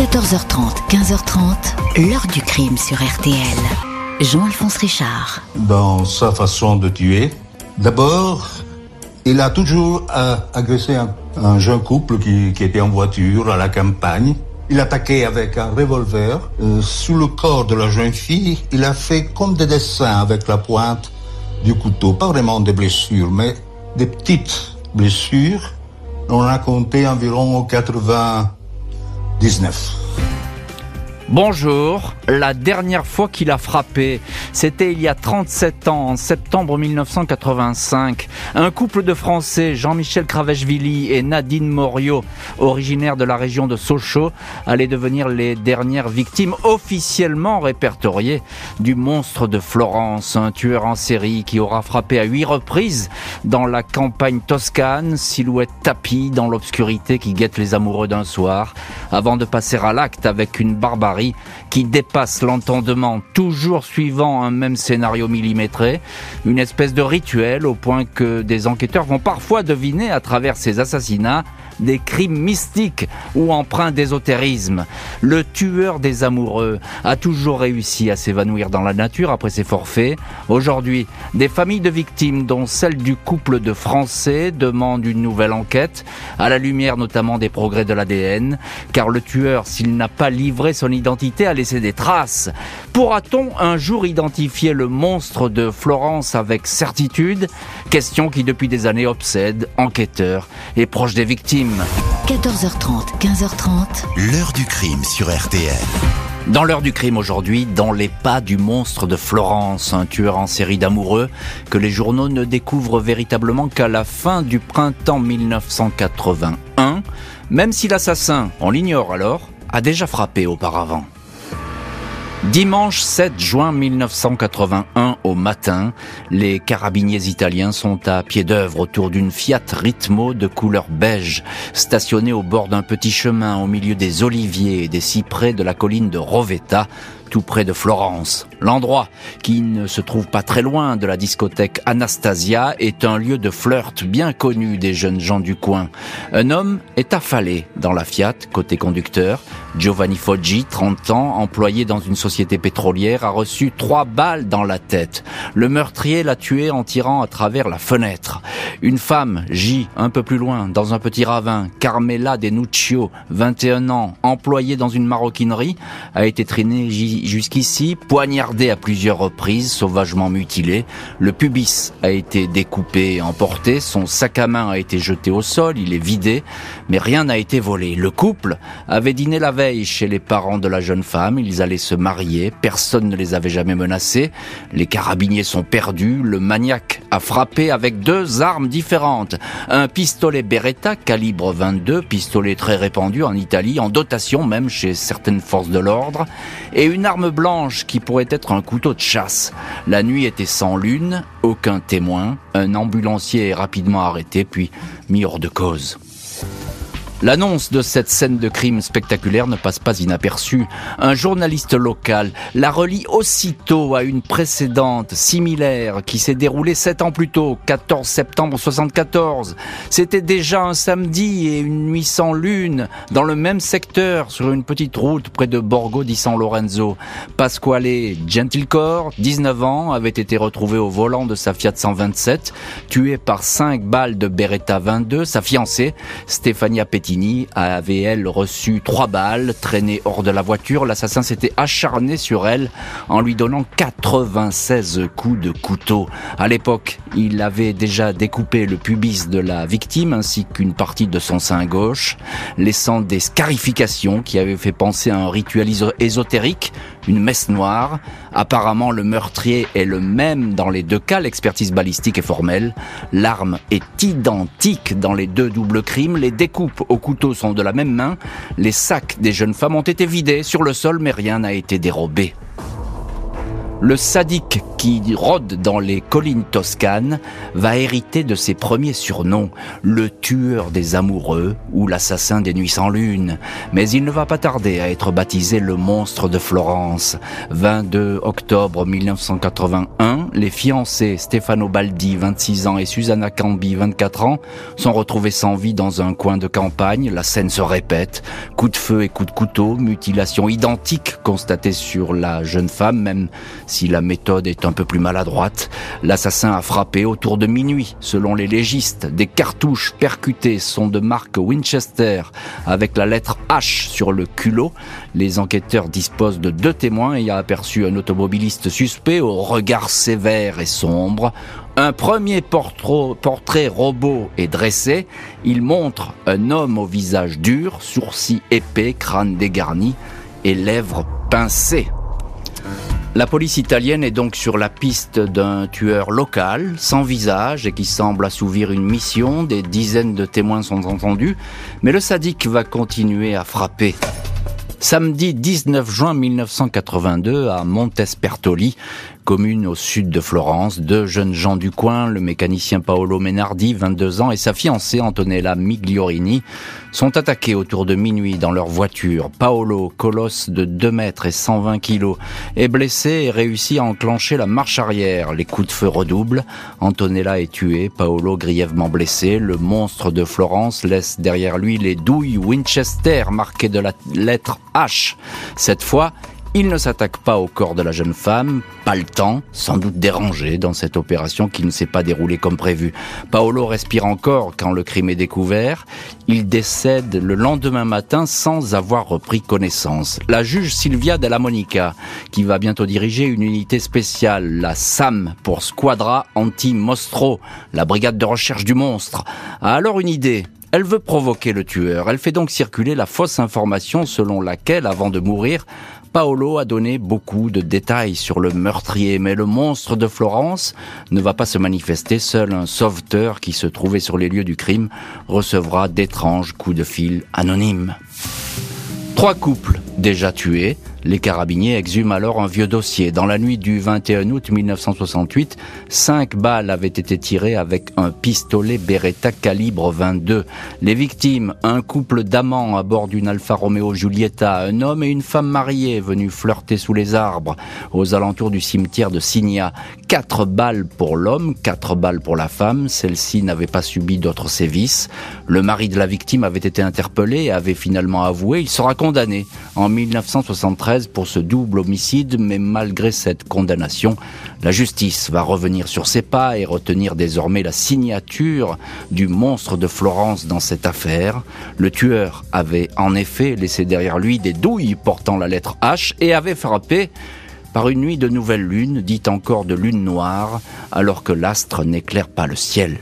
14h30, 15h30, l'heure du crime sur RTL. Jean-Alphonse Richard. Dans sa façon de tuer, d'abord, il a toujours agressé un, jeune couple qui, était en voiture à la campagne. Il attaquait avec un revolver. Euh, sous le corps de la jeune fille, il a fait comme des dessins avec la pointe du couteau. Pas vraiment des blessures, mais des petites blessures. On a compté environ 80 19. Bonjour. La dernière fois qu'il a frappé, c'était il y a 37 ans, en septembre 1985. Un couple de Français, Jean-Michel Cravechvili et Nadine Morio, originaires de la région de Sochaux, allaient devenir les dernières victimes officiellement répertoriées du monstre de Florence, un tueur en série qui aura frappé à huit reprises dans la campagne toscane, silhouette tapie dans l'obscurité qui guette les amoureux d'un soir, avant de passer à l'acte avec une barbarie qui dépasse l'entendement, toujours suivant un même scénario millimétré, une espèce de rituel au point que des enquêteurs vont parfois deviner à travers ces assassinats des crimes mystiques ou empreints d'ésotérisme. Le tueur des amoureux a toujours réussi à s'évanouir dans la nature après ses forfaits. Aujourd'hui, des familles de victimes, dont celle du couple de Français, demandent une nouvelle enquête, à la lumière notamment des progrès de l'ADN, car le tueur, s'il n'a pas livré son identité, a laissé des traces. Pourra-t-on un jour identifier le monstre de Florence avec certitude? Question qui depuis des années obsède enquêteurs et proches des victimes. 14h30, 15h30. L'heure du crime sur RTL. Dans l'heure du crime aujourd'hui, dans les pas du monstre de Florence, un tueur en série d'amoureux que les journaux ne découvrent véritablement qu'à la fin du printemps 1981, même si l'assassin, on l'ignore alors, a déjà frappé auparavant. Dimanche 7 juin 1981 au matin, les carabiniers italiens sont à pied d'œuvre autour d'une Fiat Ritmo de couleur beige, stationnée au bord d'un petit chemin au milieu des oliviers et des cyprès de la colline de Rovetta, tout près de Florence. L'endroit, qui ne se trouve pas très loin de la discothèque Anastasia, est un lieu de flirt bien connu des jeunes gens du coin. Un homme est affalé dans la Fiat, côté conducteur. Giovanni Foggi, 30 ans, employé dans une société pétrolière, a reçu trois balles dans la tête. Le meurtrier l'a tué en tirant à travers la fenêtre. Une femme, J, un peu plus loin, dans un petit ravin, Carmela Denuccio, 21 ans, employée dans une maroquinerie, a été traînée jusqu'ici, poignardé à plusieurs reprises, sauvagement mutilé. Le pubis a été découpé et emporté, son sac à main a été jeté au sol, il est vidé, mais rien n'a été volé. Le couple avait dîné la chez les parents de la jeune femme, ils allaient se marier, personne ne les avait jamais menacés, les carabiniers sont perdus, le maniaque a frappé avec deux armes différentes. Un pistolet Beretta calibre 22, pistolet très répandu en Italie, en dotation même chez certaines forces de l'ordre, et une arme blanche qui pourrait être un couteau de chasse. La nuit était sans lune, aucun témoin, un ambulancier est rapidement arrêté puis mis hors de cause. L'annonce de cette scène de crime spectaculaire ne passe pas inaperçue. Un journaliste local la relie aussitôt à une précédente similaire qui s'est déroulée sept ans plus tôt, 14 septembre 74. C'était déjà un samedi et une nuit sans lune dans le même secteur sur une petite route près de Borgo di San Lorenzo. Pasquale Gentilcore, 19 ans, avait été retrouvé au volant de sa Fiat 127, tué par cinq balles de Beretta 22. Sa fiancée, Stefania Petit avait, elle, reçu trois balles, traînées hors de la voiture. L'assassin s'était acharné sur elle en lui donnant 96 coups de couteau. À l'époque, il avait déjà découpé le pubis de la victime ainsi qu'une partie de son sein gauche, laissant des scarifications qui avaient fait penser à un rituel ésotérique, une messe noire. Apparemment, le meurtrier est le même dans les deux cas, l'expertise balistique est formelle. L'arme est identique dans les deux doubles crimes, les découpes au couteaux sont de la même main. Les sacs des jeunes femmes ont été vidés sur le sol, mais rien n'a été dérobé. Le sadique qui rôde dans les collines toscanes va hériter de ses premiers surnoms, le tueur des amoureux ou l'assassin des nuits sans lune. Mais il ne va pas tarder à être baptisé le monstre de Florence. 22 octobre 1981, les fiancés Stefano Baldi, 26 ans, et Susanna Cambi, 24 ans, sont retrouvés sans vie dans un coin de campagne. La scène se répète. Coup de feu et coup de couteau, mutilation identique constatée sur la jeune femme, même si la méthode est un peu plus maladroite, l'assassin a frappé autour de minuit. Selon les légistes, des cartouches percutées sont de marque Winchester avec la lettre H sur le culot. Les enquêteurs disposent de deux témoins ayant aperçu un automobiliste suspect au regard sévère et sombre. Un premier portrait robot est dressé. Il montre un homme au visage dur, sourcils épais, crâne dégarni et lèvres pincées. La police italienne est donc sur la piste d'un tueur local, sans visage et qui semble assouvir une mission. Des dizaines de témoins sont entendus, mais le sadique va continuer à frapper. Samedi 19 juin 1982 à Montespertoli, commune au sud de Florence, deux jeunes gens du coin, le mécanicien Paolo Menardi, 22 ans, et sa fiancée Antonella Migliorini, sont attaqués autour de minuit dans leur voiture. Paolo, colosse de 2 mètres et 120 kilos, est blessé et réussit à enclencher la marche arrière. Les coups de feu redoublent. Antonella est tuée, Paolo grièvement blessé. Le monstre de Florence laisse derrière lui les douilles Winchester marquées de la lettre H. Cette fois, il ne s'attaque pas au corps de la jeune femme, pas le temps, sans doute dérangé dans cette opération qui ne s'est pas déroulée comme prévu. Paolo respire encore quand le crime est découvert. Il décède le lendemain matin sans avoir repris connaissance. La juge Silvia Della Monica, qui va bientôt diriger une unité spéciale, la SAM pour Squadra Anti-Mostro, la brigade de recherche du monstre, a alors une idée. Elle veut provoquer le tueur. Elle fait donc circuler la fausse information selon laquelle, avant de mourir, Paolo a donné beaucoup de détails sur le meurtrier, mais le monstre de Florence ne va pas se manifester. Seul un sauveteur qui se trouvait sur les lieux du crime recevra d'étranges coups de fil anonymes. Trois couples déjà tués, les carabiniers exhument alors un vieux dossier. Dans la nuit du 21 août 1968, cinq balles avaient été tirées avec un pistolet Beretta calibre 22. Les victimes, un couple d'amants à bord d'une Alfa Romeo Giulietta, un homme et une femme mariée venus flirter sous les arbres aux alentours du cimetière de Signa. Quatre balles pour l'homme, quatre balles pour la femme. Celle-ci n'avait pas subi d'autres sévices. Le mari de la victime avait été interpellé et avait finalement avoué. Il sera condamné en 1973 pour ce double homicide, mais malgré cette condamnation, la justice va revenir sur ses pas et retenir désormais la signature du monstre de Florence dans cette affaire. Le tueur avait en effet laissé derrière lui des douilles portant la lettre H et avait frappé par une nuit de nouvelle lune, dite encore de lune noire, alors que l'astre n'éclaire pas le ciel.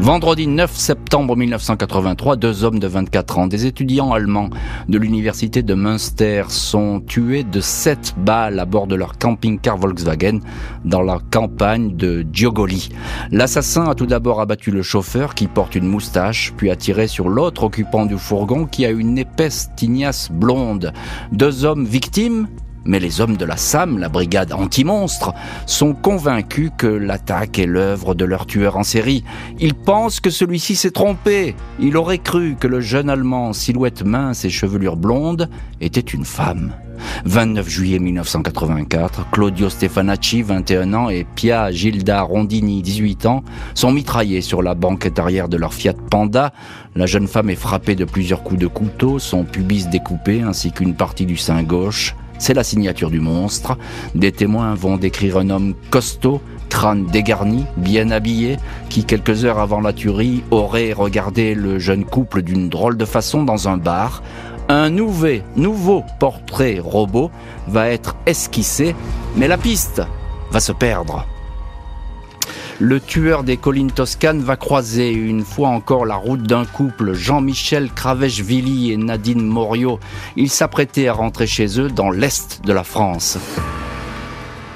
Vendredi 9 septembre 1983, deux hommes de 24 ans, des étudiants allemands de l'université de Münster, sont tués de sept balles à bord de leur camping-car Volkswagen dans la campagne de Giogoli. L'assassin a tout d'abord abattu le chauffeur qui porte une moustache, puis a tiré sur l'autre occupant du fourgon qui a une épaisse tignasse blonde. Deux hommes victimes mais les hommes de la SAM, la brigade anti-monstre, sont convaincus que l'attaque est l'œuvre de leur tueur en série. Ils pensent que celui-ci s'est trompé. Il aurait cru que le jeune Allemand, silhouette mince et chevelure blonde, était une femme. 29 juillet 1984, Claudio Stefanacci, 21 ans, et Pia Gilda Rondini, 18 ans, sont mitraillés sur la banquette arrière de leur Fiat Panda. La jeune femme est frappée de plusieurs coups de couteau, son pubis découpé ainsi qu'une partie du sein gauche. C'est la signature du monstre. Des témoins vont décrire un homme costaud, crâne dégarni, bien habillé, qui quelques heures avant la tuerie aurait regardé le jeune couple d'une drôle de façon dans un bar. Un nouveau, nouveau portrait robot va être esquissé, mais la piste va se perdre. Le tueur des collines toscanes va croiser une fois encore la route d'un couple, Jean-Michel Cravechvili et Nadine Morio. Ils s'apprêtaient à rentrer chez eux dans l'est de la France.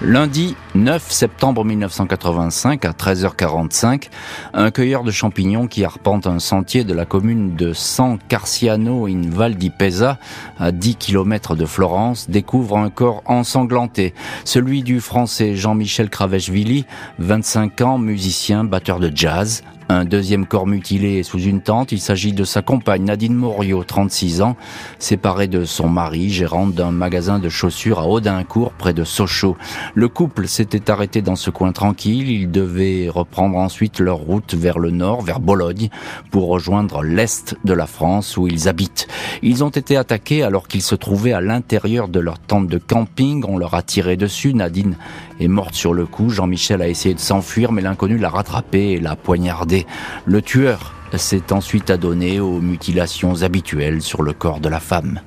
Lundi 9 septembre 1985 à 13h45, un cueilleur de champignons qui arpente un sentier de la commune de San Carciano in Val di Pesa, à 10 km de Florence, découvre un corps ensanglanté, celui du français Jean-Michel Cravechvili, 25 ans, musicien, batteur de jazz, un deuxième corps mutilé sous une tente. Il s'agit de sa compagne Nadine Morio, 36 ans, séparée de son mari, gérante d'un magasin de chaussures à Audincourt, près de Sochaux. Le couple s'était arrêté dans ce coin tranquille. Ils devaient reprendre ensuite leur route vers le nord, vers Bologne, pour rejoindre l'est de la France où ils habitent. Ils ont été attaqués alors qu'ils se trouvaient à l'intérieur de leur tente de camping. On leur a tiré dessus. Nadine est morte sur le coup. Jean-Michel a essayé de s'enfuir, mais l'inconnu l'a rattrapé et l'a poignardé. Le tueur s'est ensuite adonné aux mutilations habituelles sur le corps de la femme.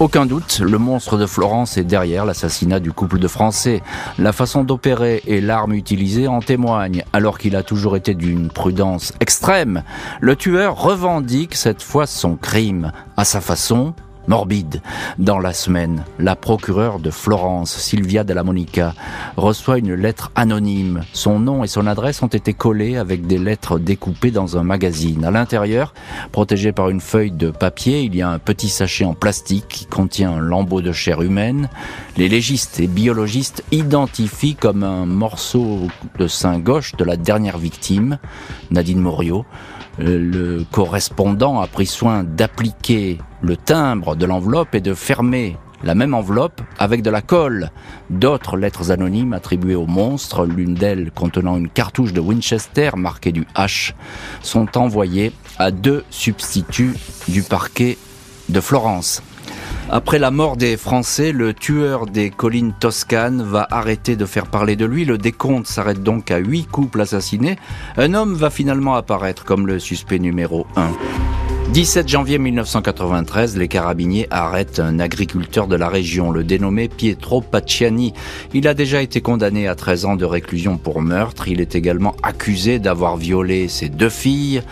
Aucun doute, le monstre de Florence est derrière l'assassinat du couple de Français. La façon d'opérer et l'arme utilisée en témoignent, alors qu'il a toujours été d'une prudence extrême. Le tueur revendique cette fois son crime, à sa façon, morbide. Dans la semaine, la procureure de Florence, Sylvia Della Monica, reçoit une lettre anonyme. Son nom et son adresse ont été collés avec des lettres découpées dans un magazine. À l'intérieur, protégé par une feuille de papier, il y a un petit sachet en plastique qui contient un lambeau de chair humaine. Les légistes et biologistes identifient comme un morceau de sein gauche de la dernière victime, Nadine Morio. Euh, le correspondant a pris soin d'appliquer le timbre de l'enveloppe et de fermer la même enveloppe avec de la colle. D'autres lettres anonymes attribuées au monstre, l'une d'elles contenant une cartouche de Winchester marquée du H, sont envoyées à deux substituts du parquet de Florence. Après la mort des Français, le tueur des collines toscanes va arrêter de faire parler de lui. Le décompte s'arrête donc à huit couples assassinés. Un homme va finalement apparaître comme le suspect numéro 1. 17 janvier 1993, les carabiniers arrêtent un agriculteur de la région, le dénommé Pietro Pacciani. Il a déjà été condamné à 13 ans de réclusion pour meurtre. Il est également accusé d'avoir violé ses deux filles.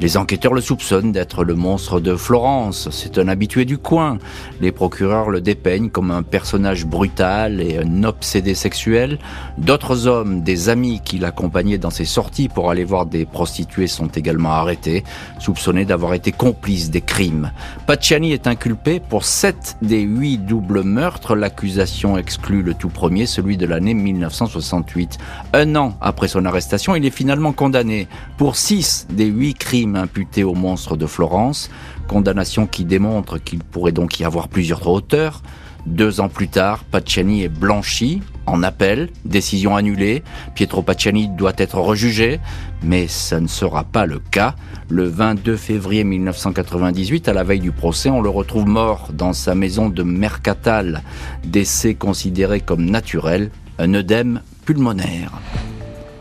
Les enquêteurs le soupçonnent d'être le monstre de Florence. C'est un habitué du coin. Les procureurs le dépeignent comme un personnage brutal et un obsédé sexuel. D'autres hommes, des amis qui l'accompagnaient dans ses sorties pour aller voir des prostituées sont également arrêtés, soupçonnés d'avoir été complices des crimes. Pacciani est inculpé pour sept des huit doubles meurtres. L'accusation exclut le tout premier, celui de l'année 1968. Un an après son arrestation, il est finalement condamné pour six des huit crimes imputé au monstre de Florence, condamnation qui démontre qu'il pourrait donc y avoir plusieurs auteurs. Deux ans plus tard, Pacciani est blanchi en appel, décision annulée. Pietro Pacciani doit être rejugé, mais ça ne sera pas le cas. Le 22 février 1998, à la veille du procès, on le retrouve mort dans sa maison de Mercatal, décès considéré comme naturel, un œdème pulmonaire.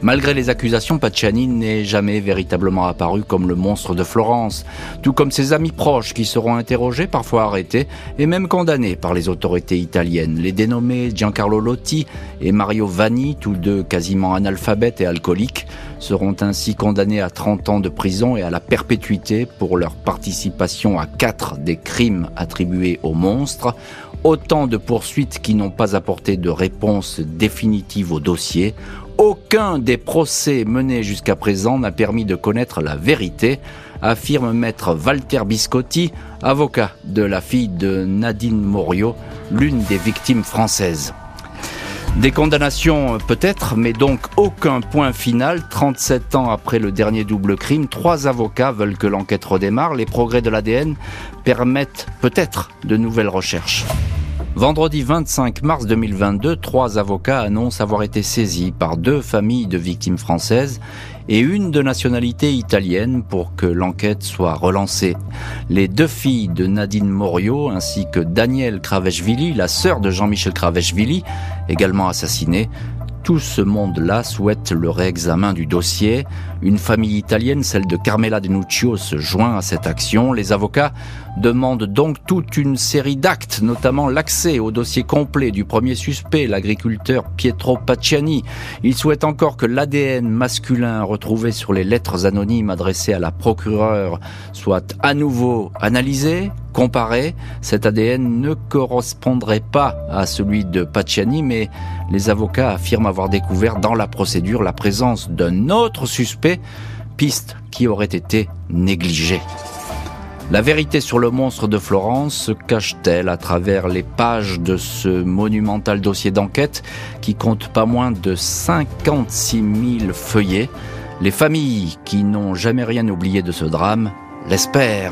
Malgré les accusations, Pacciani n'est jamais véritablement apparu comme le monstre de Florence, tout comme ses amis proches qui seront interrogés, parfois arrêtés et même condamnés par les autorités italiennes. Les dénommés Giancarlo Lotti et Mario Vanni, tous deux quasiment analphabètes et alcooliques, seront ainsi condamnés à 30 ans de prison et à la perpétuité pour leur participation à quatre des crimes attribués au monstre. Autant de poursuites qui n'ont pas apporté de réponse définitive au dossier aucun des procès menés jusqu'à présent n'a permis de connaître la vérité, affirme maître Walter Biscotti, avocat de la fille de Nadine Morio, l'une des victimes françaises. Des condamnations peut-être, mais donc aucun point final. 37 ans après le dernier double crime, trois avocats veulent que l'enquête redémarre. Les progrès de l'ADN permettent peut-être de nouvelles recherches. Vendredi 25 mars 2022, trois avocats annoncent avoir été saisis par deux familles de victimes françaises et une de nationalité italienne pour que l'enquête soit relancée. Les deux filles de Nadine Morio ainsi que Danielle Kraveshvili, la sœur de Jean-Michel Kraveshvili, également assassinée, tout ce monde-là souhaite le réexamen du dossier. Une famille italienne, celle de Carmela Denuccio, se joint à cette action. Les avocats demandent donc toute une série d'actes, notamment l'accès au dossier complet du premier suspect, l'agriculteur Pietro Pacciani. Ils souhaitent encore que l'ADN masculin retrouvé sur les lettres anonymes adressées à la procureure soit à nouveau analysé, Comparé, cet ADN ne correspondrait pas à celui de Pacciani, mais les avocats affirment avoir découvert dans la procédure la présence d'un autre suspect, piste qui aurait été négligée. La vérité sur le monstre de Florence cache-t-elle à travers les pages de ce monumental dossier d'enquête qui compte pas moins de 56 000 feuillets? Les familles qui n'ont jamais rien oublié de ce drame l'espèrent.